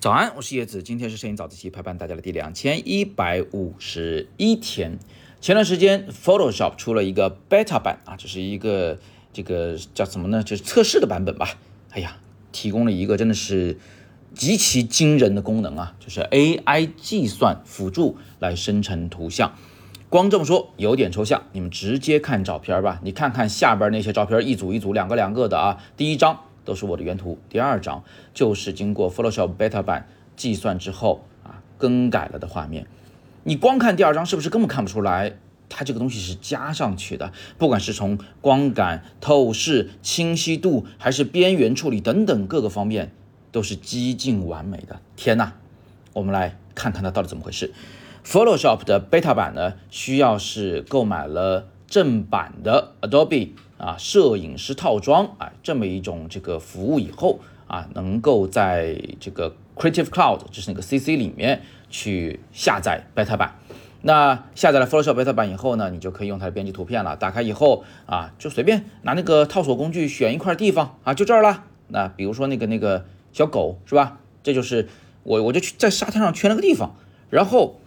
早安，我是叶子，今天是摄影早自习陪伴大家的第两千一百五十一天。前段时间，Photoshop 出了一个 beta 版啊，这是一个这个叫什么呢？就是测试的版本吧。哎呀，提供了一个真的是极其惊人的功能啊，就是 AI 计算辅助来生成图像。光这么说有点抽象，你们直接看照片吧。你看看下边那些照片，一组一组，两个两个的啊。第一张。都是我的原图，第二张就是经过 Photoshop Beta 版计算之后啊更改了的画面。你光看第二张是不是根本看不出来，它这个东西是加上去的？不管是从光感、透视、清晰度，还是边缘处理等等各个方面，都是几近完美的。天哪！我们来看看它到底怎么回事。Photoshop 的 Beta 版呢，需要是购买了正版的 Adobe。啊，摄影师套装啊，这么一种这个服务以后啊，能够在这个 Creative Cloud，就是那个 CC 里面去下载 Beta 版。那下载了 Photoshop Beta 版以后呢，你就可以用它的编辑图片了。打开以后啊，就随便拿那个套索工具选一块地方啊，就这儿了。那比如说那个那个小狗是吧？这就是我我就去在沙滩上圈了个地方，然后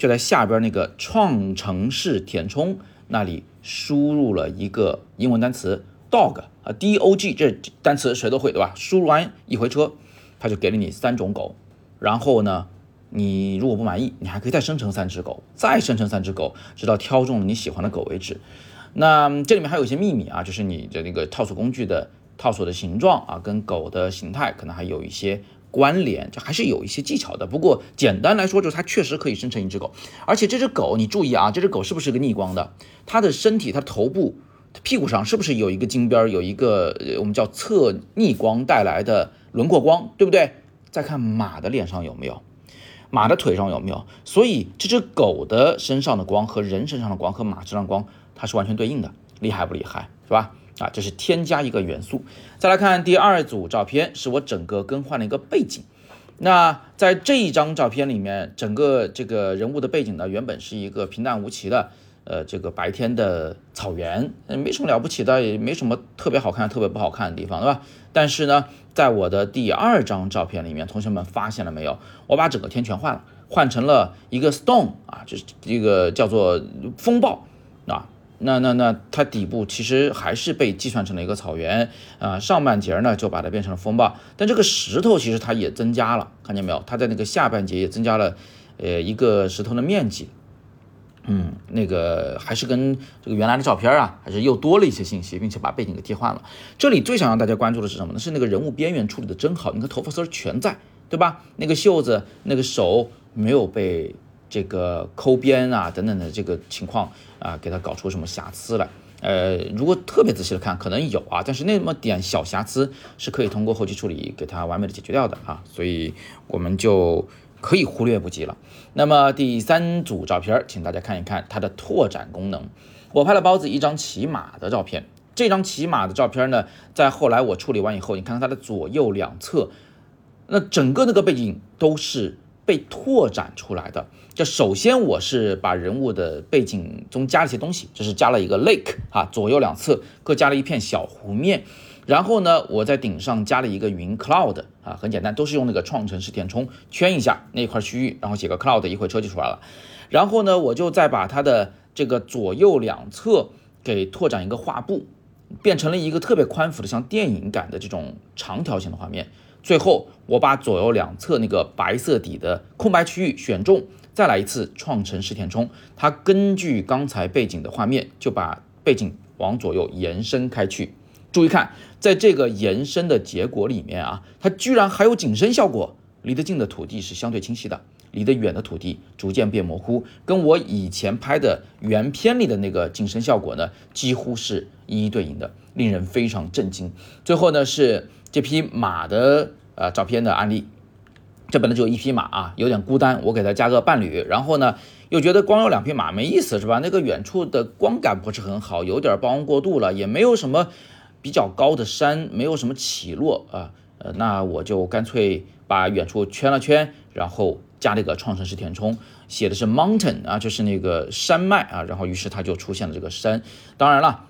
就在下边那个创城市填充那里。输入了一个英文单词 dog 啊，d o g 这单词谁都会对吧？输入完一回车，它就给了你三种狗。然后呢，你如果不满意，你还可以再生成三只狗，再生成三只狗，直到挑中了你喜欢的狗为止。那这里面还有一些秘密啊，就是你的那个套索工具的套索的形状啊，跟狗的形态可能还有一些。关联这还是有一些技巧的，不过简单来说就是它确实可以生成一只狗，而且这只狗你注意啊，这只狗是不是个逆光的？它的身体、它头部、它屁股上是不是有一个金边，有一个我们叫侧逆光带来的轮廓光，对不对？再看马的脸上有没有，马的腿上有没有？所以这只狗的身上的光和人身上的光和马身上的光它是完全对应的，厉害不厉害？是吧？啊，这是添加一个元素。再来看第二组照片，是我整个更换了一个背景。那在这一张照片里面，整个这个人物的背景呢，原本是一个平淡无奇的，呃，这个白天的草原，没什么了不起的，也没什么特别好看、特别不好看的地方，对吧？但是呢，在我的第二张照片里面，同学们发现了没有？我把整个天全换了，换成了一个 storm 啊，就是这个叫做风暴。那那那它底部其实还是被计算成了一个草原啊，上半截呢就把它变成了风暴，但这个石头其实它也增加了，看见没有？它在那个下半截也增加了，呃，一个石头的面积，嗯，那个还是跟这个原来的照片啊，还是又多了一些信息，并且把背景给替换了。这里最想让大家关注的是什么呢？是那个人物边缘处理的真好，你看头发丝儿全在，对吧？那个袖子、那个手没有被。这个抠边啊等等的这个情况啊，给它搞出什么瑕疵来？呃，如果特别仔细的看，可能有啊，但是那么点小瑕疵是可以通过后期处理给它完美的解决掉的啊，所以我们就可以忽略不计了。那么第三组照片，请大家看一看它的拓展功能。我拍了包子一张骑马的照片，这张骑马的照片呢，在后来我处理完以后，你看看它的左右两侧，那整个那个背景都是。被拓展出来的，就首先我是把人物的背景中加了一些东西，这是加了一个 lake 啊，左右两侧各加了一片小湖面，然后呢，我在顶上加了一个云 cloud 啊，很简单，都是用那个创城式填充圈一下那块区域，然后写个 cloud，一会车就出来了。然后呢，我就再把它的这个左右两侧给拓展一个画布，变成了一个特别宽幅的像电影感的这种长条形的画面。最后，我把左右两侧那个白色底的空白区域选中，再来一次创城式填充。它根据刚才背景的画面，就把背景往左右延伸开去。注意看，在这个延伸的结果里面啊，它居然还有景深效果。离得近的土地是相对清晰的，离得远的土地逐渐变模糊，跟我以前拍的原片里的那个景深效果呢，几乎是一一对应的，令人非常震惊。最后呢是。这匹马的呃照片的案例，这本来就有一匹马啊，有点孤单，我给它加个伴侣。然后呢，又觉得光有两匹马没意思，是吧？那个远处的光感不是很好，有点曝光过度了，也没有什么比较高的山，没有什么起落啊。呃，那我就干脆把远处圈了圈，然后加了一个创城式填充，写的是 mountain 啊，就是那个山脉啊。然后于是它就出现了这个山。当然了。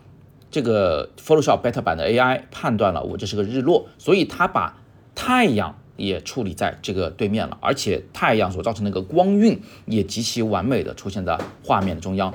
这个 Photoshop Beta 版的 AI 判断了我这是个日落，所以它把太阳也处理在这个对面了，而且太阳所造成的个光晕也极其完美的出现在画面的中央，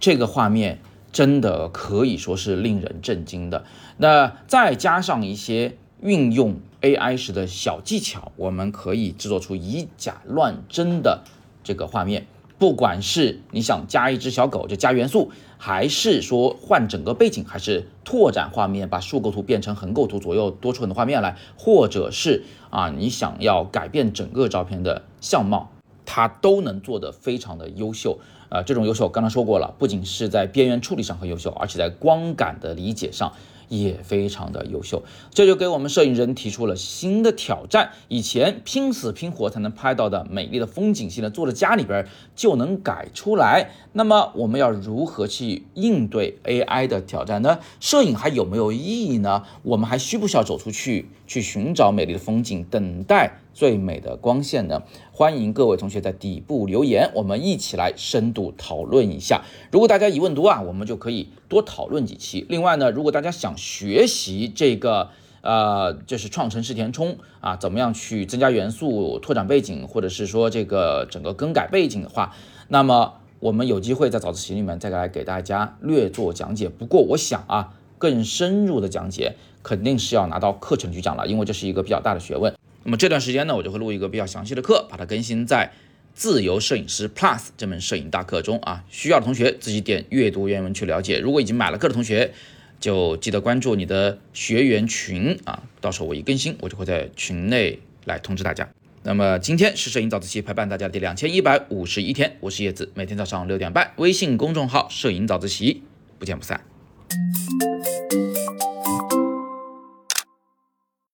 这个画面真的可以说是令人震惊的。那再加上一些运用 AI 时的小技巧，我们可以制作出以假乱真的这个画面。不管是你想加一只小狗就加元素，还是说换整个背景，还是拓展画面，把竖构图变成横构图，左右多出很多画面来，或者是啊你想要改变整个照片的相貌，它都能做得非常的优秀。啊，这种优秀刚刚说过了，不仅是在边缘处理上很优秀，而且在光感的理解上。也非常的优秀，这就给我们摄影人提出了新的挑战。以前拼死拼活才能拍到的美丽的风景，现在坐在家里边就能改出来。那么我们要如何去应对 AI 的挑战呢？摄影还有没有意义呢？我们还需不需要走出去去寻找美丽的风景，等待？最美的光线呢？欢迎各位同学在底部留言，我们一起来深度讨论一下。如果大家疑问多啊，我们就可以多讨论几期。另外呢，如果大家想学习这个呃，就是创城式填充啊，怎么样去增加元素、拓展背景，或者是说这个整个更改背景的话，那么我们有机会在早自习里面再来给大家略做讲解。不过我想啊，更深入的讲解肯定是要拿到课程去讲了，因为这是一个比较大的学问。那么这段时间呢，我就会录一个比较详细的课，把它更新在自由摄影师 Plus 这门摄影大课中啊。需要的同学自己点阅读原文去了解。如果已经买了课的同学，就记得关注你的学员群啊，到时候我一更新，我就会在群内来通知大家。那么今天是摄影早自习陪伴大家的第两千一百五十一天，我是叶子，每天早上六点半，微信公众号摄影早自习，不见不散。